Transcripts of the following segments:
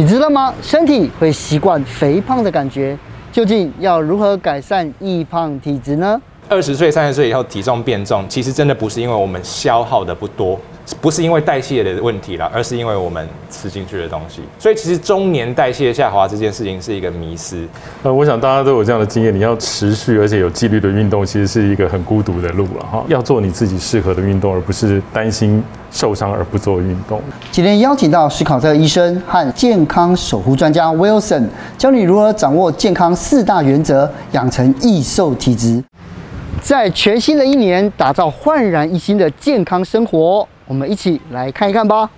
你知道吗？身体会习惯肥胖的感觉，究竟要如何改善易胖体质呢？二十岁、三十岁以后体重变重，其实真的不是因为我们消耗的不多。不是因为代谢的问题了，而是因为我们吃进去的东西。所以其实中年代谢下滑这件事情是一个迷思。呃，我想大家都有这样的经验，你要持续而且有纪律的运动，其实是一个很孤独的路了哈。要做你自己适合的运动，而不是担心受伤而不做运动。今天邀请到史考特医生和健康守护专家 Wilson，教你如何掌握健康四大原则，养成易瘦体质，在全新的一年打造焕然一新的健康生活。我们一起来看一看吧。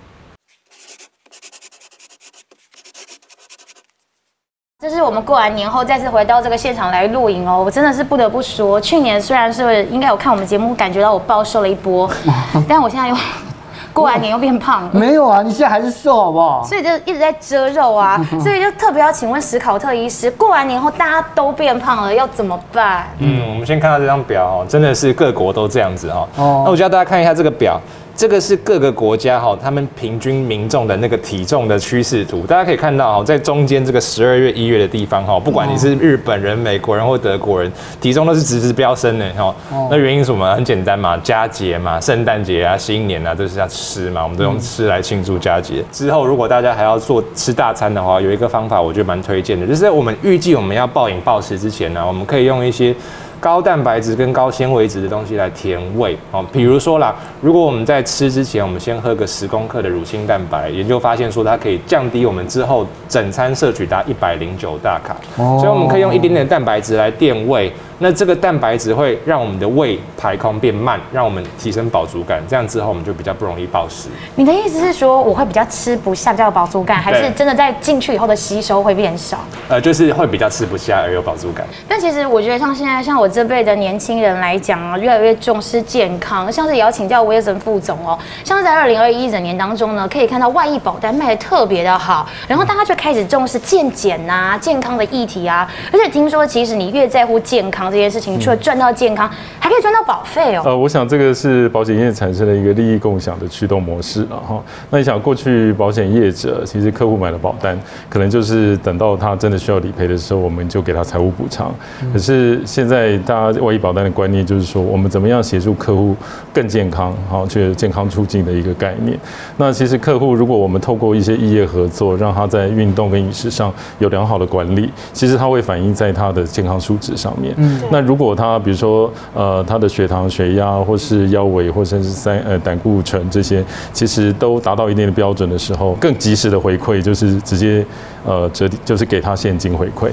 这是我们过完年后再次回到这个现场来录影哦。我真的是不得不说，去年虽然是应该有看我们节目，感觉到我暴瘦了一波，但我现在又 过完年又变胖了。没有啊，你现在还是瘦，好不好？所以就一直在遮肉啊。所以就特别要请问史考特医师，过完年后大家都变胖了，要怎么办？嗯，我们先看到这张表哦，真的是各国都这样子哦。哦，那我就要大家看一下这个表。这个是各个国家哈，他们平均民众的那个体重的趋势图，大家可以看到哈，在中间这个十二月、一月的地方哈，不管你是日本人、美国人或德国人，体重都是直直飙升的哈。那原因是什么？很简单嘛，佳节嘛，圣诞节啊、新年啊，都是要吃嘛，我们都用吃来庆祝佳节。之后如果大家还要做吃大餐的话，有一个方法我觉得蛮推荐的，就是在我们预计我们要暴饮暴食之前呢，我们可以用一些。高蛋白质跟高纤维质的东西来填胃哦，比如说啦，如果我们在吃之前，我们先喝个十公克的乳清蛋白，研究发现说它可以降低我们之后整餐摄取达一百零九大卡，所以我们可以用一点点蛋白质来垫胃。那这个蛋白质会让我们的胃排空变慢，让我们提升饱足感，这样之后我们就比较不容易暴食。你的意思是说我会比较吃不下，比较有饱足感，还是真的在进去以后的吸收会变少？呃，就是会比较吃不下而有饱足感。但其实我觉得像现在像我这辈的年轻人来讲啊，越来越重视健康，像是也要请教威森副总哦。像是在二零二一整年当中呢，可以看到万益保单卖的特别的好，然后大家就开始重视健检呐、健康的议题啊，而且听说其实你越在乎健康。这件事情除了赚到健康，还可以赚到保费哦。呃，我想这个是保险业产生的一个利益共享的驱动模式了哈。那你想，过去保险业者其实客户买了保单，可能就是等到他真的需要理赔的时候，我们就给他财务补偿。可是现在大家万益保单的观念就是说，我们怎么样协助客户更健康，好，去健康促进的一个概念。那其实客户如果我们透过一些异业合作，让他在运动跟饮食上有良好的管理，其实他会反映在他的健康数值上面。嗯。那如果他比如说呃他的血糖、血压，或是腰围，或者是三呃胆固醇这些，其实都达到一定的标准的时候，更及时的回馈就是直接呃折抵，就是给他现金回馈。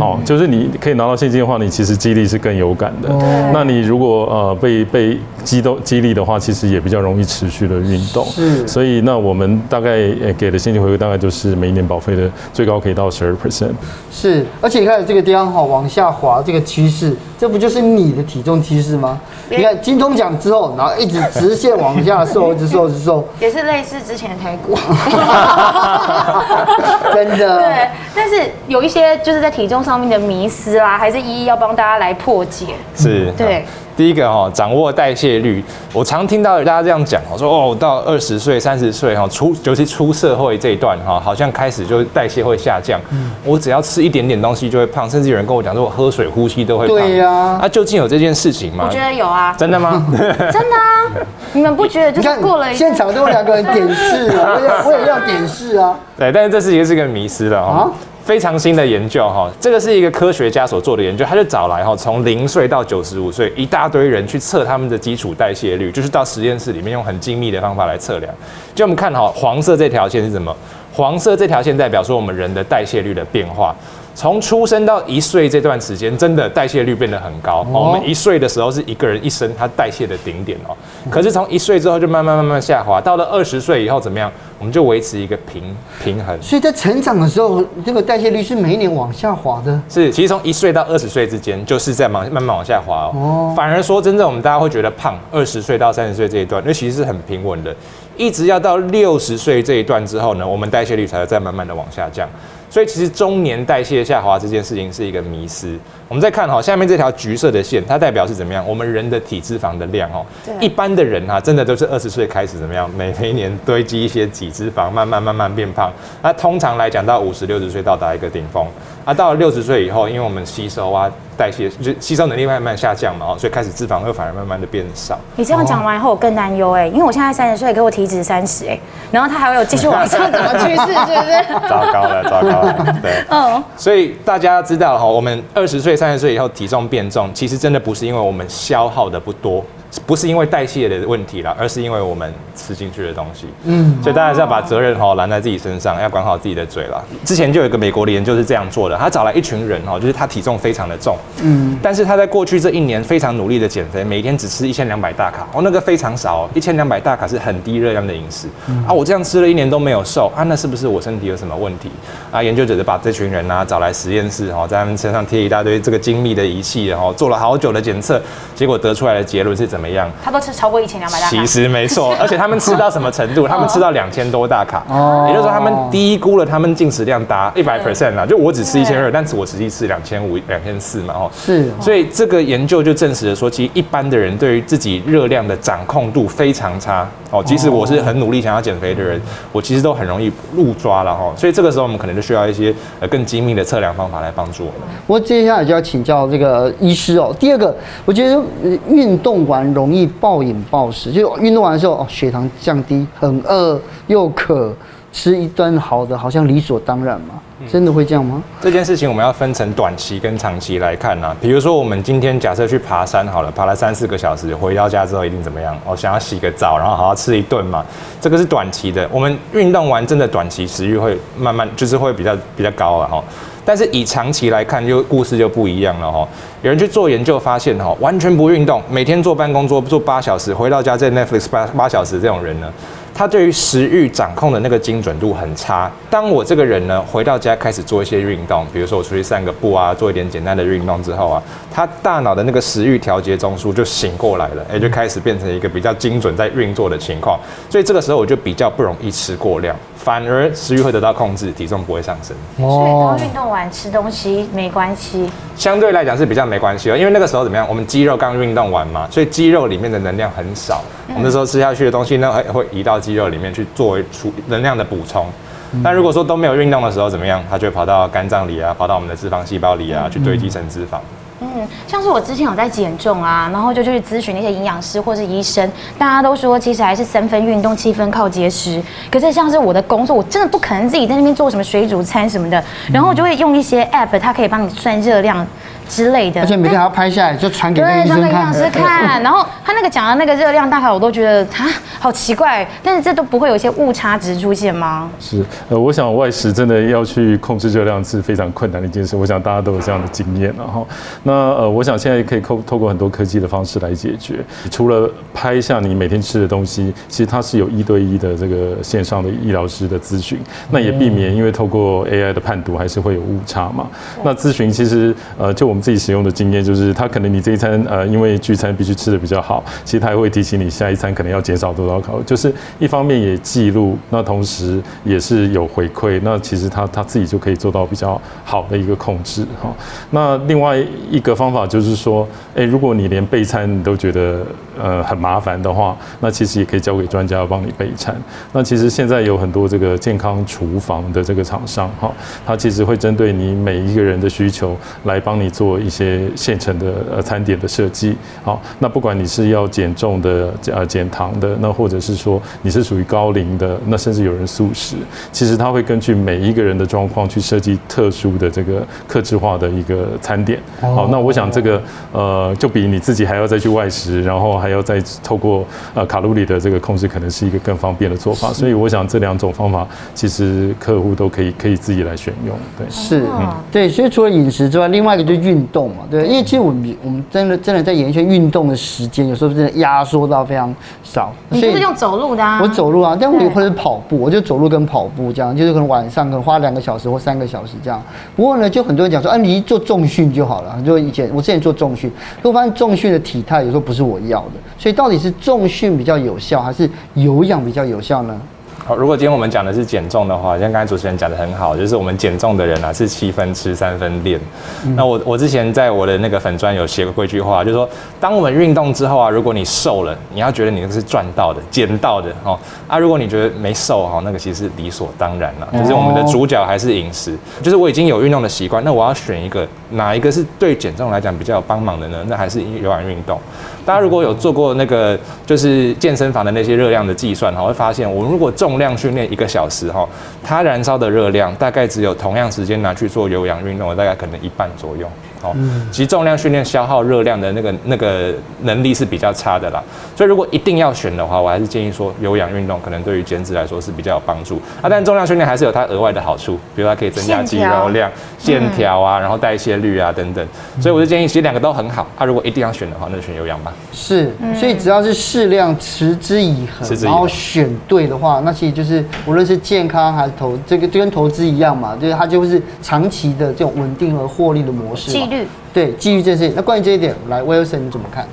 哦，就是你可以拿到现金的话，你其实激励是更有感的。那你如果呃被被激动激励的话，其实也比较容易持续的运动。是。所以那我们大概呃给的现金回馈大概就是每一年保费的最高可以到十二 percent。是，而且你看这个地方哈往下滑这个趋势。这不就是你的体重趋势吗？你看金钟奖之后，然后一直直线往下瘦，一直瘦，一直瘦，也是类似之前的台股，真的。对，但是有一些就是在体重上面的迷思啦，还是一一要帮大家来破解。是，对。第一个哈，掌握代谢率。我常听到大家这样讲，我说哦，到二十岁、三十岁哈，出尤其出社会这一段哈，好像开始就代谢会下降。嗯，我只要吃一点点东西就会胖，甚至有人跟我讲说，我喝水、呼吸都会胖。对呀、啊，啊，究竟有这件事情吗？我觉得有啊。真的吗？真的啊。你们不觉得？就是过了一现场都有两个人点视啊，我也我也要点视啊。对，但是这是一个是个迷失了哈。非常新的研究哈，这个是一个科学家所做的研究，他就找来哈，从零岁到九十五岁一大堆人去测他们的基础代谢率，就是到实验室里面用很精密的方法来测量。就我们看哈，黄色这条线是什么？黄色这条线代表说我们人的代谢率的变化。从出生到一岁这段时间，真的代谢率变得很高。我们一岁的时候是一个人一生他代谢的顶点哦，可是从一岁之后就慢慢慢慢下滑，到了二十岁以后怎么样？我们就维持一个平平衡。所以在成长的时候，这个代谢率是每一年往下滑的。是，其实从一岁到二十岁之间，就是在慢慢慢往下滑哦。反而说，真正我们大家会觉得胖，二十岁到三十岁这一段，那其实是很平稳的，一直要到六十岁这一段之后呢，我们代谢率才会再慢慢的往下降。所以其实中年代谢下滑这件事情是一个迷思。我们再看哈，下面这条橘色的线，它代表是怎么样？我们人的体脂肪的量哦。一般的人哈，真的都是二十岁开始怎么样？每每一年堆积一些脂体脂肪慢慢慢慢变胖。那通常来讲，到五十六十岁到达一个顶峰。啊，到了六十岁以后，因为我们吸收啊、代谢就吸收能力慢慢下降嘛，哦，所以开始脂肪会反而慢慢的变少。你这样讲完以后，我更担忧哎，因为我现在三十岁，给我体脂三十哎，然后它还会有继续往上怎么趋势，是不是？糟糕了，糟糕了，对，嗯。所以大家要知道哈，我们二十岁、三十岁以后体重变重，其实真的不是因为我们消耗的不多。不是因为代谢的问题啦，而是因为我们吃进去的东西。嗯，所以大家是要把责任哈揽在自己身上，要管好自己的嘴啦。之前就有一个美国的研究是这样做的，他找来一群人哈，就是他体重非常的重，嗯，但是他在过去这一年非常努力的减肥，每天只吃一千两百大卡，哦，那个非常少哦，一千两百大卡是很低热量的饮食。啊，我这样吃了一年都没有瘦啊，那是不是我身体有什么问题？啊，研究者就把这群人啊找来实验室哈，在他们身上贴一大堆这个精密的仪器，然后做了好久的检测，结果得出来的结论是怎么样？他都吃超过一千两百大卡，其实没错，而且他们吃到什么程度？他们吃到两千多大卡，哦，也就是说他们低估了他们进食量达一百 percent 啊，就我只吃一千二，但是我实际吃两千五、两千四嘛，哦，是，所以这个研究就证实了说，其实一般的人对于自己热量的掌控度非常差，哦，即使我是很努力想要减肥的人，我其实都很容易误抓了哈，所以这个时候我们可能就需要一些呃更精密的测量方法来帮助我们。我接下来就要请教这个医师哦，第二个，我觉得运动完容易暴饮。暴食，就运动完的时候，哦，血糖降低，很饿又渴，吃一顿好的，好像理所当然嘛，真的会这样吗？这件事情我们要分成短期跟长期来看呐。比如说，我们今天假设去爬山好了，爬了三四个小时，回到家之后一定怎么样？哦想要洗个澡，然后好好吃一顿嘛，这个是短期的。我们运动完真的短期食欲会慢慢就是会比较比较高了哈。但是以长期来看，就故事就不一样了哈。有人去做研究发现哈，完全不运动，每天坐办公桌坐八小时，回到家在 Netflix 八八小时这种人呢，他对于食欲掌控的那个精准度很差。当我这个人呢，回到家开始做一些运动，比如说我出去散个步啊，做一点简单的运动之后啊，他大脑的那个食欲调节中枢就醒过来了，也就开始变成一个比较精准在运作的情况。所以这个时候我就比较不容易吃过量，反而食欲会得到控制，体重不会上升。所以当运动完吃东西没关系，相对来讲是比较没关系的，因为那个时候怎么样？我们肌肉刚运动完嘛，所以肌肉里面的能量很少，我们那时候吃下去的东西呢，会会移到。肌肉里面去作为储能量的补充，但如果说都没有运动的时候怎么样？它就会跑到肝脏里啊，跑到我们的脂肪细胞里啊，去堆积成脂肪。嗯，嗯像是我之前有在减重啊，然后就去咨询那些营养师或是医生，大家都说其实还是三分运动，七分靠节食。可是像是我的工作，我真的不可能自己在那边做什么水煮餐什么的，然后就会用一些 app，它可以帮你算热量。之类的，而且每天还要拍下来，就传给医生看。对，传给营养师看。然后他那个讲的那个热量大概，我都觉得啊，好奇怪。但是这都不会有一些误差值出现吗？是，呃，我想外食真的要去控制热量是非常困难的一件事。我想大家都有这样的经验。然后，那呃，我想现在可以透透过很多科技的方式来解决。除了拍下你每天吃的东西，其实它是有一对一的这个线上的医疗师的咨询。那也避免因为透过 AI 的判读还是会有误差嘛。那咨询其实呃就。我们自己使用的经验就是，他可能你这一餐呃，因为聚餐必须吃的比较好，其实他还会提醒你下一餐可能要减少多少口，就是一方面也记录，那同时也是有回馈，那其实他他自己就可以做到比较好的一个控制哈。那另外一个方法就是说，诶，如果你连备餐你都觉得呃很麻烦的话，那其实也可以交给专家帮你备餐。那其实现在有很多这个健康厨房的这个厂商哈，它其实会针对你每一个人的需求来帮你做。一些现成的呃餐点的设计，好，那不管你是要减重的呃减糖的，那或者是说你是属于高龄的，那甚至有人素食，其实他会根据每一个人的状况去设计特殊的这个客制化的一个餐点。好，那我想这个呃就比你自己还要再去外食，然后还要再透过呃卡路里的这个控制，可能是一个更方便的做法。所以我想这两种方法其实客户都可以可以自己来选用。对，是，嗯，对，所以除了饮食之外，另外一个就是运运动嘛，对，因为其实我们我们真的真的在演艺圈运动的时间，有时候真的压缩到非常少。你就是用走路的啊？我走路啊，但我也会跑步，我就走路跟跑步这样，就是可能晚上可能花两个小时或三个小时这样。不过呢，就很多人讲说，啊，你做重训就好了。就以前我之前做重训，我发现重训的体态有时候不是我要的。所以到底是重训比较有效，还是有氧比较有效呢？好，如果今天我们讲的是减重的话，像刚才主持人讲的很好，就是我们减重的人啊是七分吃三分练。嗯、那我我之前在我的那个粉砖有写过一句话，就是说，当我们运动之后啊，如果你瘦了，你要觉得你那个是赚到的、减到的哦。啊，如果你觉得没瘦哈，那个其实是理所当然了。就是我们的主角还是饮食，就是我已经有运动的习惯，那我要选一个哪一个是对减重来讲比较有帮忙的呢？那还是有氧运动。大家如果有做过那个就是健身房的那些热量的计算哈，会发现我们如果重量训练一个小时哈，它燃烧的热量大概只有同样时间拿去做有氧运动的大概可能一半左右。嗯，其实重量训练消耗热量的那个那个能力是比较差的啦，所以如果一定要选的话，我还是建议说有氧运动可能对于减脂来说是比较有帮助啊。但重量训练还是有它额外的好处，比如它可以增加肌肉量、线条啊，然后代谢率啊等等。所以我就建议，其实两个都很好啊。如果一定要选的话，那就选有氧吧。是，所以只要是适量、持之以恒，然后选对的话，那其实就是无论是健康还是投这个就跟投资一样嘛，就是它就是长期的这种稳定和获利的模式。对，基于这些，那关于这一点，来，Wilson 你怎么看？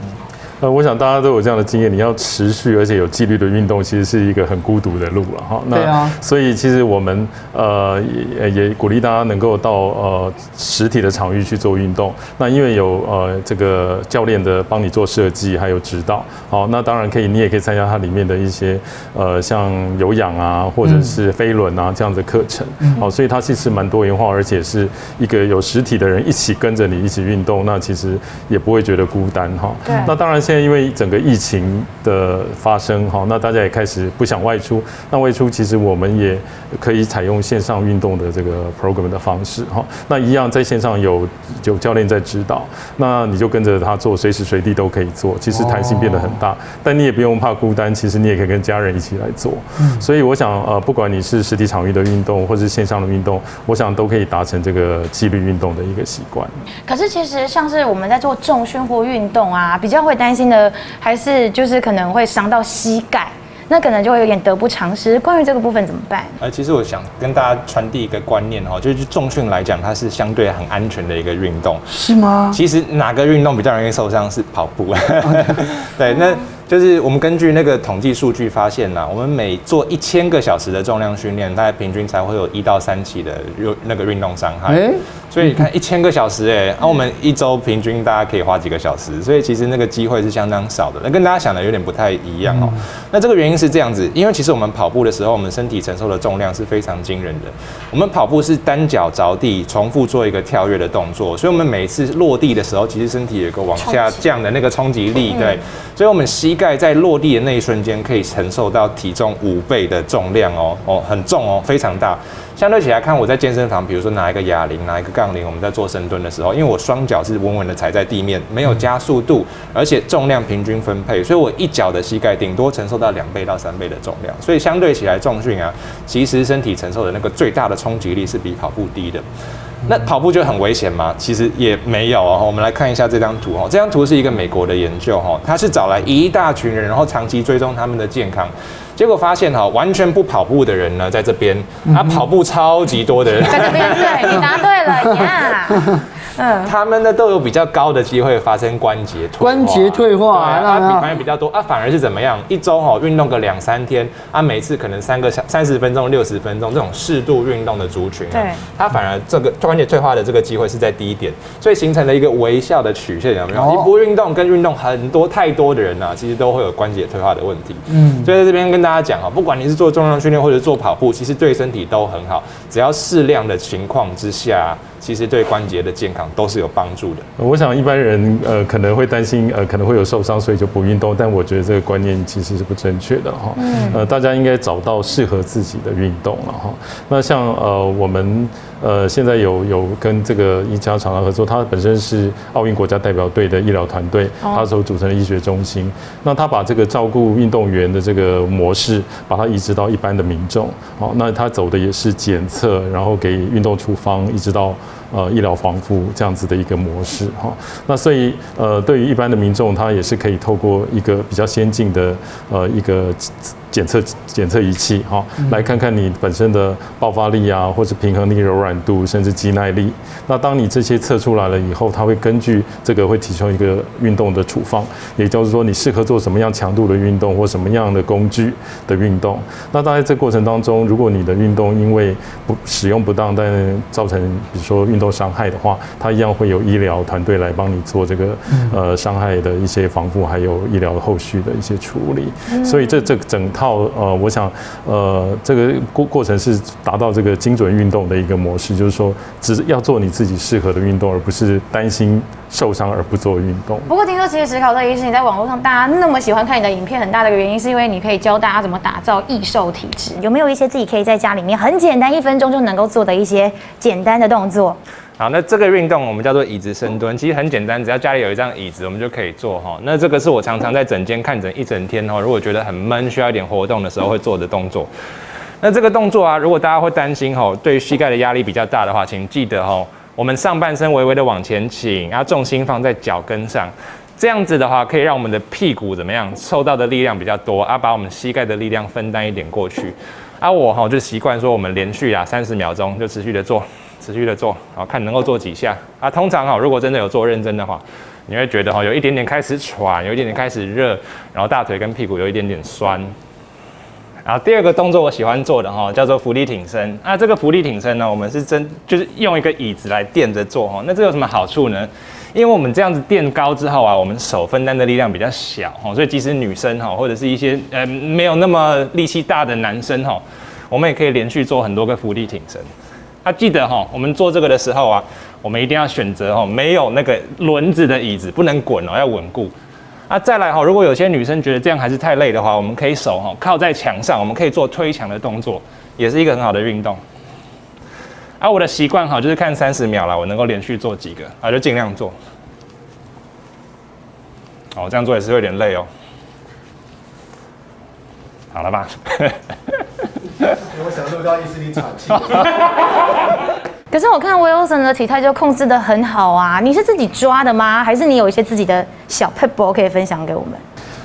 呃，我想大家都有这样的经验，你要持续而且有纪律的运动，其实是一个很孤独的路了哈。那对啊。所以其实我们呃也也鼓励大家能够到呃实体的场域去做运动。那因为有呃这个教练的帮你做设计还有指导，好，那当然可以，你也可以参加它里面的一些呃像有氧啊或者是飞轮啊这样的课程。好，所以它其实蛮多元化，而且是一个有实体的人一起跟着你一起运动，那其实也不会觉得孤单哈。对。那当然。现在因为整个疫情的发生，哈，那大家也开始不想外出。那外出其实我们也可以采用线上运动的这个 program 的方式，哈。那一样在线上有有教练在指导，那你就跟着他做，随时随地都可以做。其实弹性变得很大，但你也不用怕孤单，其实你也可以跟家人一起来做。所以我想，呃，不管你是实体场域的运动，或是线上的运动，我想都可以达成这个纪律运动的一个习惯。可是其实像是我们在做重训或运动啊，比较会担心。心的还是就是可能会伤到膝盖，那可能就会有点得不偿失。关于这个部分怎么办？呃，其实我想跟大家传递一个观念哈，就是重训来讲，它是相对很安全的一个运动，是吗？其实哪个运动比较容易受伤是跑步。对，那。就是我们根据那个统计数据发现呐，我们每做一千个小时的重量训练，大概平均才会有一到三起的运那个运动伤害。欸、所以你看一千个小时，哎，那我们一周平均大家可以花几个小时，所以其实那个机会是相当少的。那跟大家想的有点不太一样哦。那这个原因是这样子，因为其实我们跑步的时候，我们身体承受的重量是非常惊人的。我们跑步是单脚着地，重复做一个跳跃的动作，所以我们每次落地的时候，其实身体有一个往下降的那个冲击力，对，所以我们膝。盖在落地的那一瞬间，可以承受到体重五倍的重量哦哦，很重哦，非常大。相对起来看，我在健身房，比如说拿一个哑铃，拿一个杠铃，我们在做深蹲的时候，因为我双脚是稳稳的踩在地面，没有加速度，而且重量平均分配，所以我一脚的膝盖顶多承受到两倍到三倍的重量。所以相对起来，重训啊，其实身体承受的那个最大的冲击力是比跑步低的。那跑步就很危险吗？其实也没有哦。我们来看一下这张图哦。这张图是一个美国的研究哦，他是找来一大群人，然后长期追踪他们的健康，结果发现哈，完全不跑步的人呢，在这边，他跑步超级多的人，在这边，对，你答对了 呀。Yeah 嗯，他们呢都有比较高的机会发生关节退化，关节退化，对啊，比反而比较多啊，反而是怎么样？一周哈运动个两三天啊，每次可能三个小三十分钟、六十分钟这种适度运动的族群啊，对，它反而这个关节退化的这个机会是在低一点，所以形成了一个微笑的曲线，有没有？你不运动跟运动很多太多的人呢，其实都会有关节退化的问题。嗯，所以在这边跟大家讲啊，不管你是做重量训练或者做跑步，其实对身体都很好，只要适量的情况之下。其实对关节的健康都是有帮助的。我想一般人呃可能会担心呃可能会有受伤，所以就不运动。但我觉得这个观念其实是不正确的哈。嗯。呃，大家应该找到适合自己的运动了哈。那像呃我们呃现在有有跟这个一家厂商合作，他本身是奥运国家代表队的医疗团队，他所组成的医学中心。那他把这个照顾运动员的这个模式，把它移植到一般的民众。好，那他走的也是检测，然后给运动处方，一直到。呃医疗防护这样子的一个模式哈。那所以呃对于一般的民众，他也是可以透过一个比较先进的呃一个。检测检测仪器哈，来看看你本身的爆发力啊，或者平衡力、柔软度，甚至肌耐力。那当你这些测出来了以后，它会根据这个会提供一个运动的处方，也就是说你适合做什么样强度的运动或什么样的工具的运动。那当然这过程当中，如果你的运动因为不使用不当，但造成比如说运动伤害的话，它一样会有医疗团队来帮你做这个呃伤害的一些防护，还有医疗后续的一些处理。所以这这整。套呃，我想呃，这个过过程是达到这个精准运动的一个模式，就是说，只要做你自己适合的运动，而不是担心受伤而不做运动。不过听说，其实史考特医师你在网络上大家那么喜欢看你的影片，很大的一个原因是因为你可以教大家怎么打造易瘦体质。有没有一些自己可以在家里面很简单，一分钟就能够做的一些简单的动作？好，那这个运动我们叫做椅子深蹲，其实很简单，只要家里有一张椅子，我们就可以做哈。那这个是我常常在诊间看诊一整天哈，如果觉得很闷，需要一点活动的时候会做的动作。那这个动作啊，如果大家会担心哈，对膝盖的压力比较大的话，请记得哈，我们上半身微微的往前倾，然后重心放在脚跟上，这样子的话可以让我们的屁股怎么样，受到的力量比较多啊，把我们膝盖的力量分担一点过去。啊，我哈就习惯说，我们连续啊三十秒钟就持续的做。持续的做，好，看能够做几下啊。通常哈，如果真的有做认真的话，你会觉得哈，有一点点开始喘，有一点点开始热，然后大腿跟屁股有一点点酸。然后第二个动作我喜欢做的哈，叫做伏地挺身。那这个伏地挺身呢，我们是真就是用一个椅子来垫着做哈。那这有什么好处呢？因为我们这样子垫高之后啊，我们手分担的力量比较小哈，所以即使女生哈，或者是一些呃没有那么力气大的男生哈，我们也可以连续做很多个伏地挺身。啊，记得哈，我们做这个的时候啊，我们一定要选择哈没有那个轮子的椅子，不能滚哦，要稳固。啊，再来哈，如果有些女生觉得这样还是太累的话，我们可以手哈靠在墙上，我们可以做推墙的动作，也是一个很好的运动。啊，我的习惯哈就是看三十秒啦，我能够连续做几个啊，就尽量做。哦，这样做也是有点累哦。好了吧？我想说叫医师你喘气。可是我看 Wilson 的体态就控制得很好啊，你是自己抓的吗？还是你有一些自己的小撇步可以分享给我们？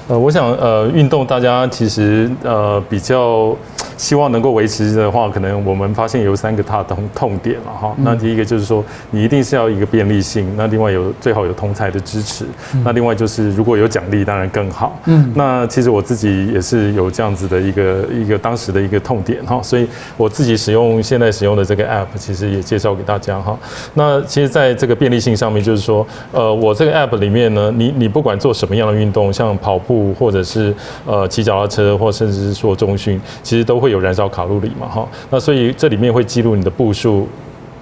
呃，我想呃，运动大家其实呃比较。希望能够维持的话，可能我们发现有三个大痛痛点了哈。那第一个就是说，你一定是要一个便利性，那另外有最好有同才的支持，那另外就是如果有奖励，当然更好。嗯，那其实我自己也是有这样子的一个一个当时的一个痛点哈，所以我自己使用现在使用的这个 app，其实也介绍给大家哈。那其实在这个便利性上面，就是说，呃，我这个 app 里面呢，你你不管做什么样的运动，像跑步或者是呃骑脚踏车，或甚至是说中训，其实都会。会有燃烧卡路里嘛？哈，那所以这里面会记录你的步数。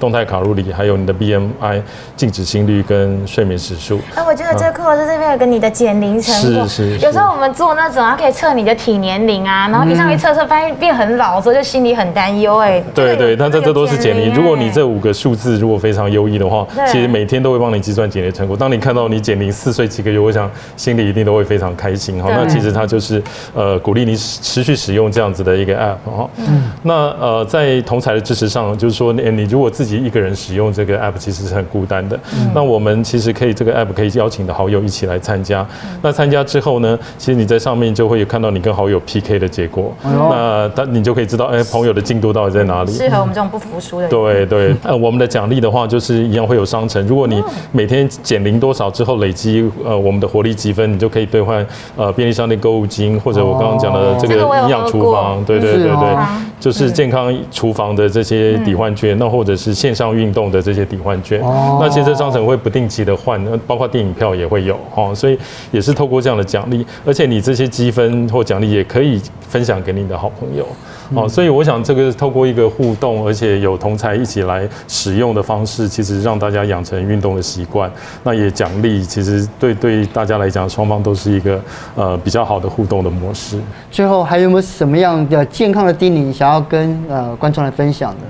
动态卡路里，还有你的 BMI、静止心率跟睡眠时数。哎，我觉得这个课是这边有个你的减龄成果。是是，是。有时候我们做那种，它可以测你的体年龄啊，然后一上一测测，发现变很老，所以就心里很担忧。哎，对对，但这这都是减龄。如果你这五个数字如果非常优异的话，其实每天都会帮你计算减龄成果。当你看到你减龄四岁几个月，我想心里一定都会非常开心哈。那其实它就是呃鼓励你持续使用这样子的一个 app 哈。嗯。那呃在同才的支持上，就是说你你如果自己一个人使用这个 app 其实是很孤单的。嗯、那我们其实可以这个 app 可以邀请的好友一起来参加。嗯、那参加之后呢，其实你在上面就会有看到你跟好友 PK 的结果。哎、那他你就可以知道，哎，朋友的进度到底在哪里？适合我们这种不服输的人。对对，呃，我们的奖励的话就是一样会有商城。如果你每天减零多少之后累积呃我们的活力积分，你就可以兑换呃便利商店购物金，或者我刚刚讲的这个营养厨房。对对对对，就是健康厨房的这些抵换券，那或者是线上运动的这些抵换券，那其实商城会不定期的换，包括电影票也会有哦，所以也是透过这样的奖励，而且你这些积分或奖励也可以分享给你的好朋友。哦，所以我想这个透过一个互动，而且有同才一起来使用的方式，其实让大家养成运动的习惯。那也奖励，其实对对大家来讲，双方都是一个呃比较好的互动的模式。最后还有没有什么样的健康的叮咛想要跟呃观众来分享的？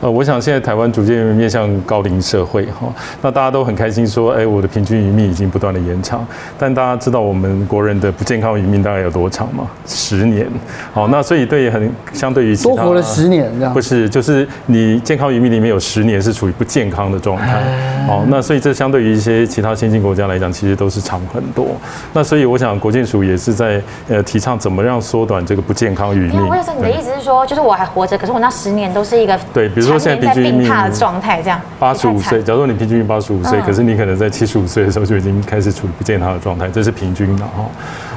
呃，我想现在台湾逐渐面向高龄社会哈，那大家都很开心说，哎，我的平均余命已经不断的延长。但大家知道我们国人的不健康余命大概有多长吗？十年。好，那所以对很相对于其他多活了十年这样。不是，就是你健康余命里面有十年是处于不健康的状态。好，那所以这相对于一些其他先进国家来讲，其实都是长很多。那所以我想国健署也是在呃提倡怎么样缩短这个不健康余命。为什么你的意思是说，就是我还活着，可是我那十年都是一个对，比如说现在平均病榻的状态这样。八十五岁，假如说你平均八十五岁，可是你可能在七十五岁的时候就已经开始处于不健康的状态，这是平均的哈。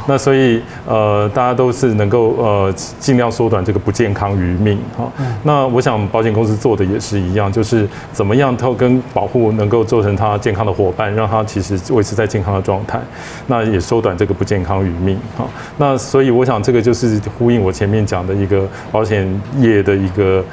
那所以呃，大家都是能够呃尽量缩短这个不健康余命哈。那我想保险公司做的也是一样，就是怎么样透跟保护能够做成他健康的伙伴，让他其实维持在健康的状态，那也缩短这个不健康余命哈。那所以我想这个就是呼应我前面讲的一个保险业的一个。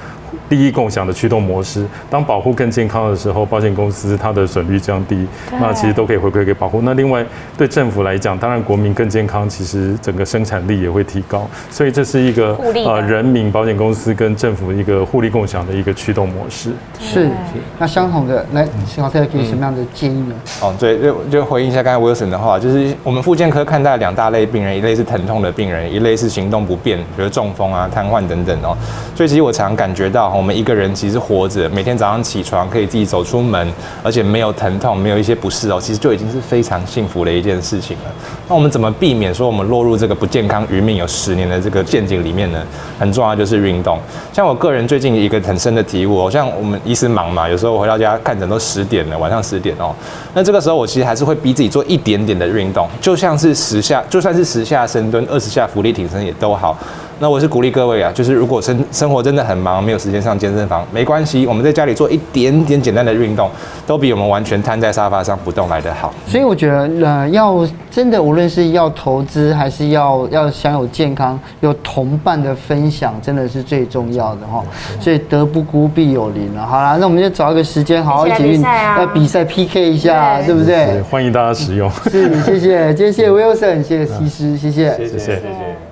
利益共享的驱动模式，当保护更健康的时候，保险公司它的损率降低，那其实都可以回馈给保护。那另外对政府来讲，当然国民更健康，其实整个生产力也会提高。所以这是一个呃人民保险公司跟政府一个互利共享的一个驱动模式。是，那相同的，来，史考特给什么样的建议呢？哦、嗯，对，就就回应一下刚才 Wilson 的话，就是我们复健科看待两大类病人，一类是疼痛的病人，一类是行动不便，比如中风啊、瘫痪等等哦。所以其实我常感觉到。我我们一个人其实活着，每天早上起床可以自己走出门，而且没有疼痛，没有一些不适哦，其实就已经是非常幸福的一件事情了。那我们怎么避免说我们落入这个不健康余命有十年的这个陷阱里面呢？很重要就是运动。像我个人最近一个很深的体悟哦，像我们医师忙嘛，有时候我回到家看诊都十点了，晚上十点哦，那这个时候我其实还是会逼自己做一点点的运动，就像是十下，就算是十下深蹲、二十下浮力挺身也都好。那我是鼓励各位啊，就是如果生生活真的很忙，没有时间上健身房，没关系，我们在家里做一点点简单的运动，都比我们完全瘫在沙发上不动来得好。所以我觉得，呃，要真的无论是要投资还是要要享有健康，有同伴的分享，真的是最重要的哈。所以德不孤必有邻了。好啦，那我们就找一个时间，好好一起运，要比赛 PK 一下，对不对？欢迎大家使用。是，谢谢，今天谢谢 Wilson，谢谢西施，谢谢，谢谢，谢谢。